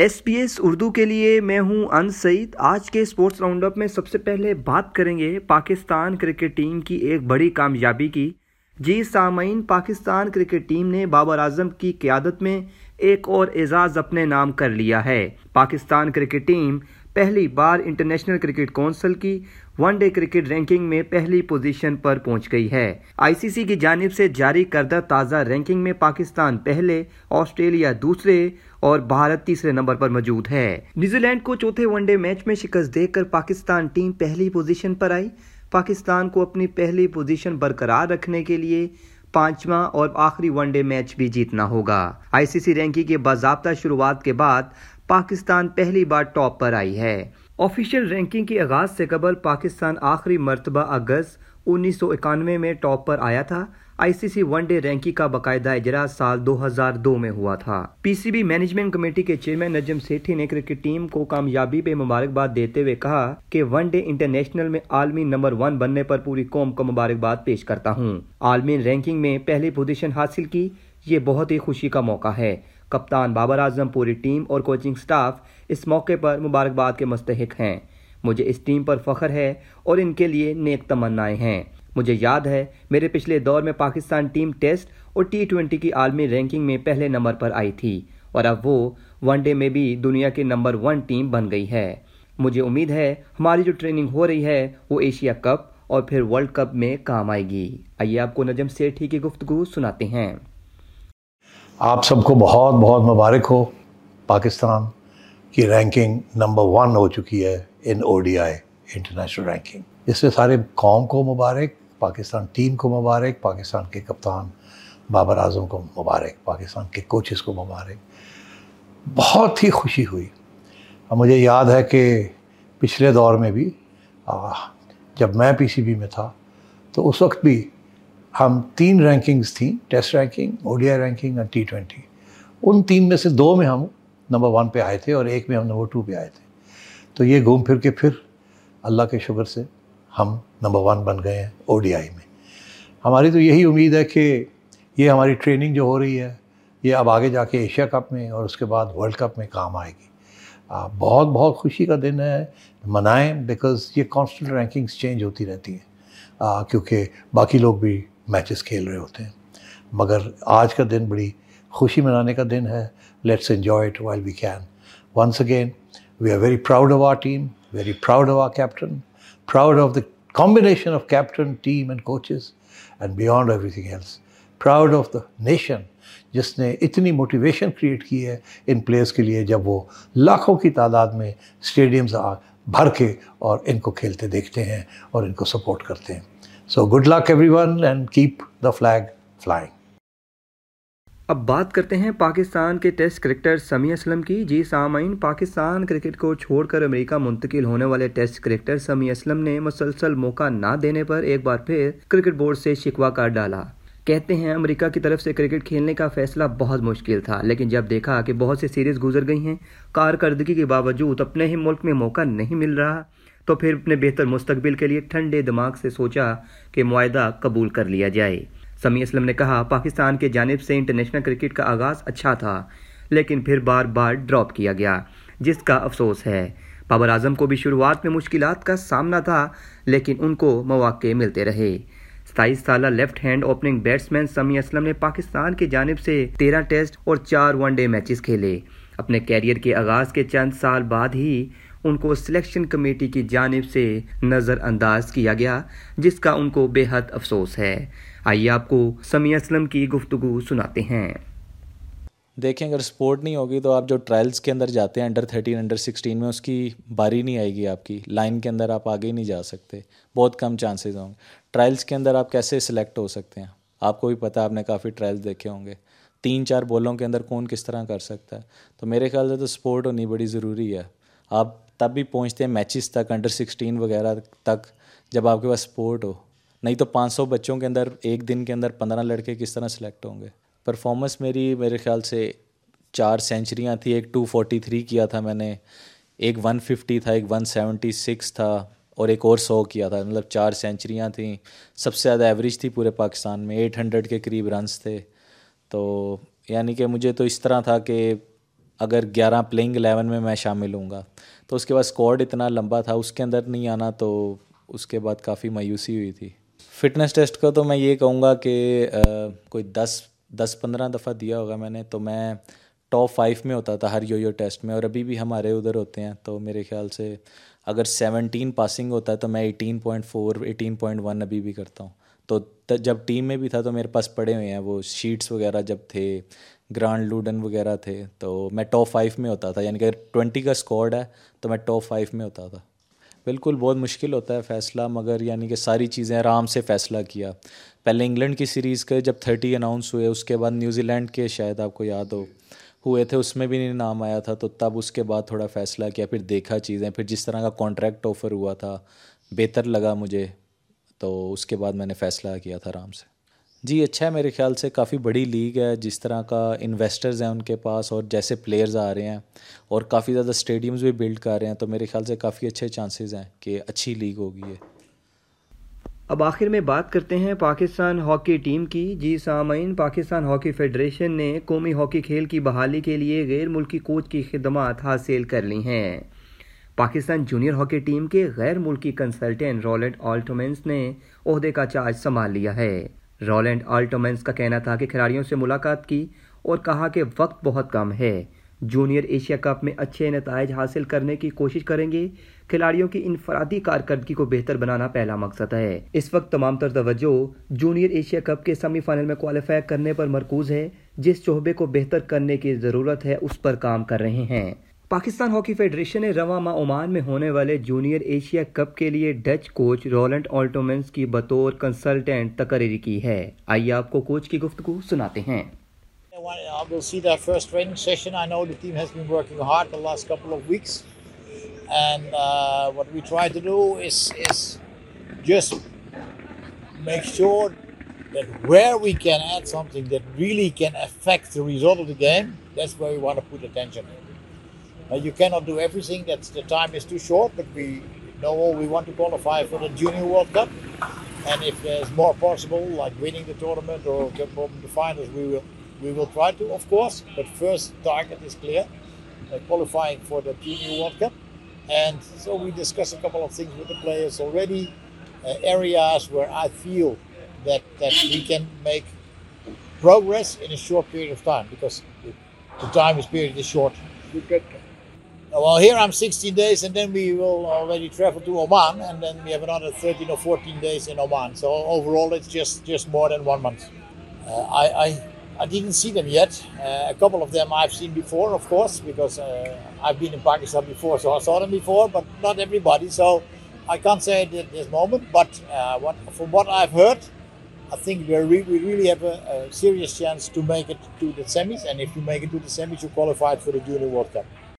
S P S Urdu کے لیے میں ہوں ان سعید آج کے اسپورٹس راؤنڈ اپ میں سب سے پہلے بات کریں گے پاکستان کرکٹ ٹیم کی ایک بڑی کامیابی کی جی سامعین پاکستان کرکٹ ٹیم نے بابر اعظم کی قیادت میں ایک اور اعزاز اپنے نام کر لیا ہے پاکستان کرکٹ ٹیم پہلی بار انٹرنیشنل کرکٹ کونسل کی ون ڈے کرکٹ رینکنگ میں پہلی پوزیشن پر پہنچ گئی ہے آئی سی سی کی جانب سے جاری کردہ تازہ رینکنگ میں پاکستان پہلے آسٹریلیا دوسرے اور بھارت تیسرے نمبر پر موجود ہے نیوزی لینڈ کو چوتھے ون ڈے میچ میں شکست دے کر پاکستان ٹیم پہلی پوزیشن پر آئی پاکستان کو اپنی پہلی پوزیشن برقرار رکھنے کے لیے پانچواں اور آخری ون ڈے میچ بھی جیتنا ہوگا آئی سی سی رینکی کے باضابطہ شروعات کے بعد پاکستان پہلی بار ٹاپ پر آئی ہے آفیشیل رینکنگ کی آغاز سے قبل پاکستان آخری مرتبہ اگست انیس سو اکانوے میں ٹاپ پر آیا تھا I C C one day رینکی کا باقاعدہ اجرا سال دو ہزار دو میں ہوا تھا P C B management committee کے چیئرمین نجم سیٹھی نے کرکٹ ٹیم کو کامیابی پہ مبارکباد دیتے ہوئے کہا کہ ون ڈے انٹرنیشنل میں عالمی نمبر ون بننے پر پوری قوم کو مبارکباد پیش کرتا ہوں عالمی رینکنگ میں پہلی پوزیشن حاصل کی یہ بہت ہی خوشی کا موقع ہے کپتان بابر اعظم پوری ٹیم اور کوچنگ سٹاف اس موقع پر مبارکباد کے مستحق ہیں مجھے اس ٹیم پر فخر ہے اور ان کے لیے نیک تمنائیں ہیں مجھے یاد ہے میرے پچھلے دور میں پاکستان ٹیم ٹیسٹ اور ٹی ٹوینٹی کی عالمی رینکنگ میں پہلے نمبر پر آئی تھی اور اب وہ ون ڈے میں بھی دنیا کی نمبر ون ٹیم بن گئی ہے مجھے امید ہے ہماری جو ٹریننگ ہو رہی ہے وہ ایشیا کپ اور پھر ورلڈ کپ میں کام آئے گی آئیے آپ کو نجم سیٹھی کی گفتگو سناتے ہیں آپ سب کو بہت بہت مبارک ہو پاکستان کی رینکنگ نمبر ون ہو چکی ہے ان O D I international ranking اس سے سارے قوم کو مبارک پاکستان ٹیم کو مبارک پاکستان کے کپتان بابر اعظم کو مبارک پاکستان کے کوچز کو مبارک بہت ہی خوشی ہوئی مجھے یاد ہے کہ پچھلے دور میں بھی جب میں پی سی بی میں تھا تو اس وقت بھی ہم تین رینکنگز تھیں test ranking O D I ranking اور ٹی ٹوینٹی ان تین میں سے دو میں ہم نمبر ون پہ آئے تھے اور ایک میں ہم نمبر ٹو پہ آئے تھے تو یہ گھوم پھر کے پھر اللہ کے شکر سے ہم نمبر ون بن گئے ہیں او ڈی آئی میں ہماری تو یہی امید ہے کہ یہ ہماری ٹریننگ جو ہو رہی ہے یہ اب آگے جا کے ایشیا کپ میں اور اس کے بعد ورلڈ کپ میں کام آئے گی بہت بہت خوشی کا دن ہے منائیں بیکاز یہ کانسٹنٹ رینکنگز چینج ہوتی رہتی ہیں کیونکہ باقی لوگ بھی میچز کھیل رہے ہوتے ہیں مگر آج کا دن بڑی خوشی منانے کا دن ہے let's enjoy it while we can once again we are very proud of our team very proud of our captain proud of the combination of captain team and coaches and beyond everything else proud of the nation جس نے اتنی motivation create کی ہے ان players کے لیے جب وہ لاکھوں کی تعداد میں اسٹیڈیمز آ بھر کے اور ان کو کھیلتے دیکھتے ہیں اور ان کو سپورٹ کرتے ہیں so good luck everyone and keep the flag flying اب بات کرتے ہیں پاکستان کے ٹیسٹ کرکٹر سمیع اسلم کی جی سامعین پاکستان کرکٹ کو چھوڑ کر امریکہ منتقل ہونے والے ٹیسٹ کرکٹر سمیع اسلم نے مسلسل موقع نہ دینے پر ایک بار پھر کرکٹ بورڈ سے شکوا کر ڈالا کہتے ہیں امریکہ کی طرف سے کرکٹ کھیلنے کا فیصلہ بہت مشکل تھا لیکن جب دیکھا کہ بہت سے سیریز گزر گئی ہیں کارکردگی کے باوجود اپنے ہی ملک میں موقع نہیں مل رہا تو پھر اپنے بہتر مستقبل کے لیے ٹھنڈے دماغ سے سوچا کہ معاہدہ قبول کر لیا جائے سمیع اسلم نے کہا پاکستان کے جانب سے انٹرنیشنل کرکٹ کا آغاز اچھا تھا لیکن پھر بار بار ڈراپ کیا گیا جس کا افسوس ہے بابر اعظم کو بھی شروعات میں مشکلات کا سامنا تھا لیکن ان کو مواقع ملتے رہے ستائیس سالہ left hand opening batsman Sami Aslam نے پاکستان کی جانب سے تیرہ ٹیسٹ اور چار ون ڈے میچز کھیلے اپنے کیریئر کے آغاز کے چند سال بعد ہی ان کو سلیکشن کمیٹی کی جانب سے نظر انداز کیا گیا جس کا ان کو بے حد افسوس ہے آئیے آپ کو سمیع اسلم کی گفتگو سناتے ہیں دیکھیں اگر سپورٹ نہیں ہوگی تو آپ جو ٹرائلز کے اندر جاتے ہیں انڈر تھرٹین انڈر سکسٹین میں اس کی باری نہیں آئے گی آپ کی لائن کے اندر آپ آگے ہی نہیں جا سکتے بہت کم چانسز ہوں گے ٹرائلز کے اندر آپ کیسے سلیکٹ ہو سکتے ہیں آپ کو بھی پتہ آپ نے کافی ٹرائلز دیکھے ہوں گے تین چار بولوں کے اندر کون کس طرح کر سکتا ہے تو میرے خیال سے تو سپورٹ ہونی بڑی ضروری ہے آپ تب بھی پہنچتے ہیں میچز تک انڈر سکسٹین وغیرہ تک جب آپ کے پاس سپورٹ ہو نہیں تو پانچ سو بچوں کے اندر ایک دن کے اندر پندرہ لڑکے کس طرح سلیکٹ ہوں گے پرفارمنس میری میرے خیال سے چار سینچریاں تھیں ایک ٹو فورٹی تھری کیا تھا میں نے ایک ون ففٹی تھا ایک ون سیونٹی سکس تھا اور ایک اور سو کیا تھا مطلب چار سینچریاں تھیں سب سے زیادہ ایوریج تھی پورے پاکستان میں ایٹ ہنڈریڈ کے قریب رنس تھے تو یعنی کہ مجھے تو اس طرح تھا کہ اگر گیارہ پلینگ الیون میں میں شامل ہوں گا تو اس کے بعد اسکواڈ اتنا لمبا تھا اس کے اندر نہیں آنا تو اس کے بعد کافی مایوسی ہوئی تھی فٹنس ٹیسٹ کا تو میں یہ کہوں گا کہ کوئی دس دس پندرہ دفعہ دیا ہوگا میں نے تو میں ٹاپ فائیو میں ہوتا تھا ہر یو یو ٹیسٹ میں اور ابھی بھی ہمارے ادھر ہوتے ہیں تو میرے خیال سے اگر سیونٹین پاسنگ ہوتا ہے تو میں eighteen point four eighteen point one ابھی بھی کرتا ہوں تو جب ٹیم میں بھی تھا تو میرے پاس پڑے ہوئے ہیں وہ شیٹس وغیرہ جب تھے گرانڈ لوڈن وغیرہ تھے تو میں ٹاپ فائیو میں ہوتا تھا یعنی کہ ٹوینٹی کا اسکواڈ ہے تو میں ٹاپ فائیو میں ہوتا تھا بالکل بہت مشکل ہوتا ہے فیصلہ مگر یعنی کہ ساری چیزیں آرام سے فیصلہ کیا پہلے انگلینڈ کی سیریز کے جب تھرٹی اناؤنس ہوئے اس کے بعد نیوزی لینڈ کے شاید آپ کو یاد ہو ہوئے تھے اس میں بھی نہیں نام آیا تھا تو تب اس کے بعد تھوڑا فیصلہ کیا پھر دیکھا چیزیں پھر جس طرح کا کانٹریکٹ آفر ہوا تھا بہتر لگا مجھے تو اس کے بعد میں نے فیصلہ کیا تھا آرام سے جی اچھا ہے میرے خیال سے کافی بڑی لیگ ہے جس طرح کا انویسٹرز ہیں ان کے پاس اور جیسے پلیئرز آ رہے ہیں اور کافی زیادہ اسٹیڈیمز بھی بلڈ کر رہے ہیں تو میرے خیال سے کافی اچھے چانسز ہیں کہ اچھی لیگ ہوگی ہے اب آخر میں بات کرتے ہیں پاکستان ہاکی ٹیم کی جی سامعین پاکستان ہاکی فیڈریشن نے قومی ہاکی کھیل کی بحالی کے لیے غیر ملکی کوچ کی خدمات حاصل کر لی ہیں پاکستان جونیئر ہاکی ٹیم کے غیر ملکی رولینڈ آلٹومینس نے عہدے کا چارج سنبھال لیا ہے رولینڈ آلٹومینس کا کہنا تھا کہ کھلاڑیوں سے ملاقات کی اور کہا کہ وقت بہت کم ہے جونیئر ایشیا کپ میں اچھے نتائج حاصل کرنے کی کوشش کریں گے کھلاڑیوں کی انفرادی کارکردگی کو بہتر بنانا پہلا مقصد ہے اس وقت تمام تر توجہ جونیئر ایشیا کپ کے سیمی فائنل میں کوالیفائی کرنے پر مرکوز ہے جس شعبے کو بہتر کرنے کی ضرورت ہے اس پر کام کر رہے ہیں پاکستان ہاکی فیڈریشن نے رواں عمان میں ہونے والے جونیئر ایشیا کپ کے لیے ڈچ کوچ رولنٹ آلٹومنس کی بطور کنسلٹینٹ تقرری کی ہے آئیے آپ کو کوچ کی سناتے ہیں You cannot do everything, the time is too short, but we know we want to qualify for the Junior World Cup. And if there's more possible, like winning the tournament or the finals, we will try to, of course. But first target is clear, uh, qualifying for the Junior World Cup. And so we discussed a couple of things with the players already, uh, areas where I feel that we can make progress in a short period of time, because the time period is short. Here am sixteen they then then view to اوانٹین O fourteen they then one so overall it's more than one month I see then at couple of them I have seen before of course because I be party sub before so so before but not everybody اسٹان set no but but what I have heard I think wait well he serious chance to make it to this and to make it to them also qualify world cup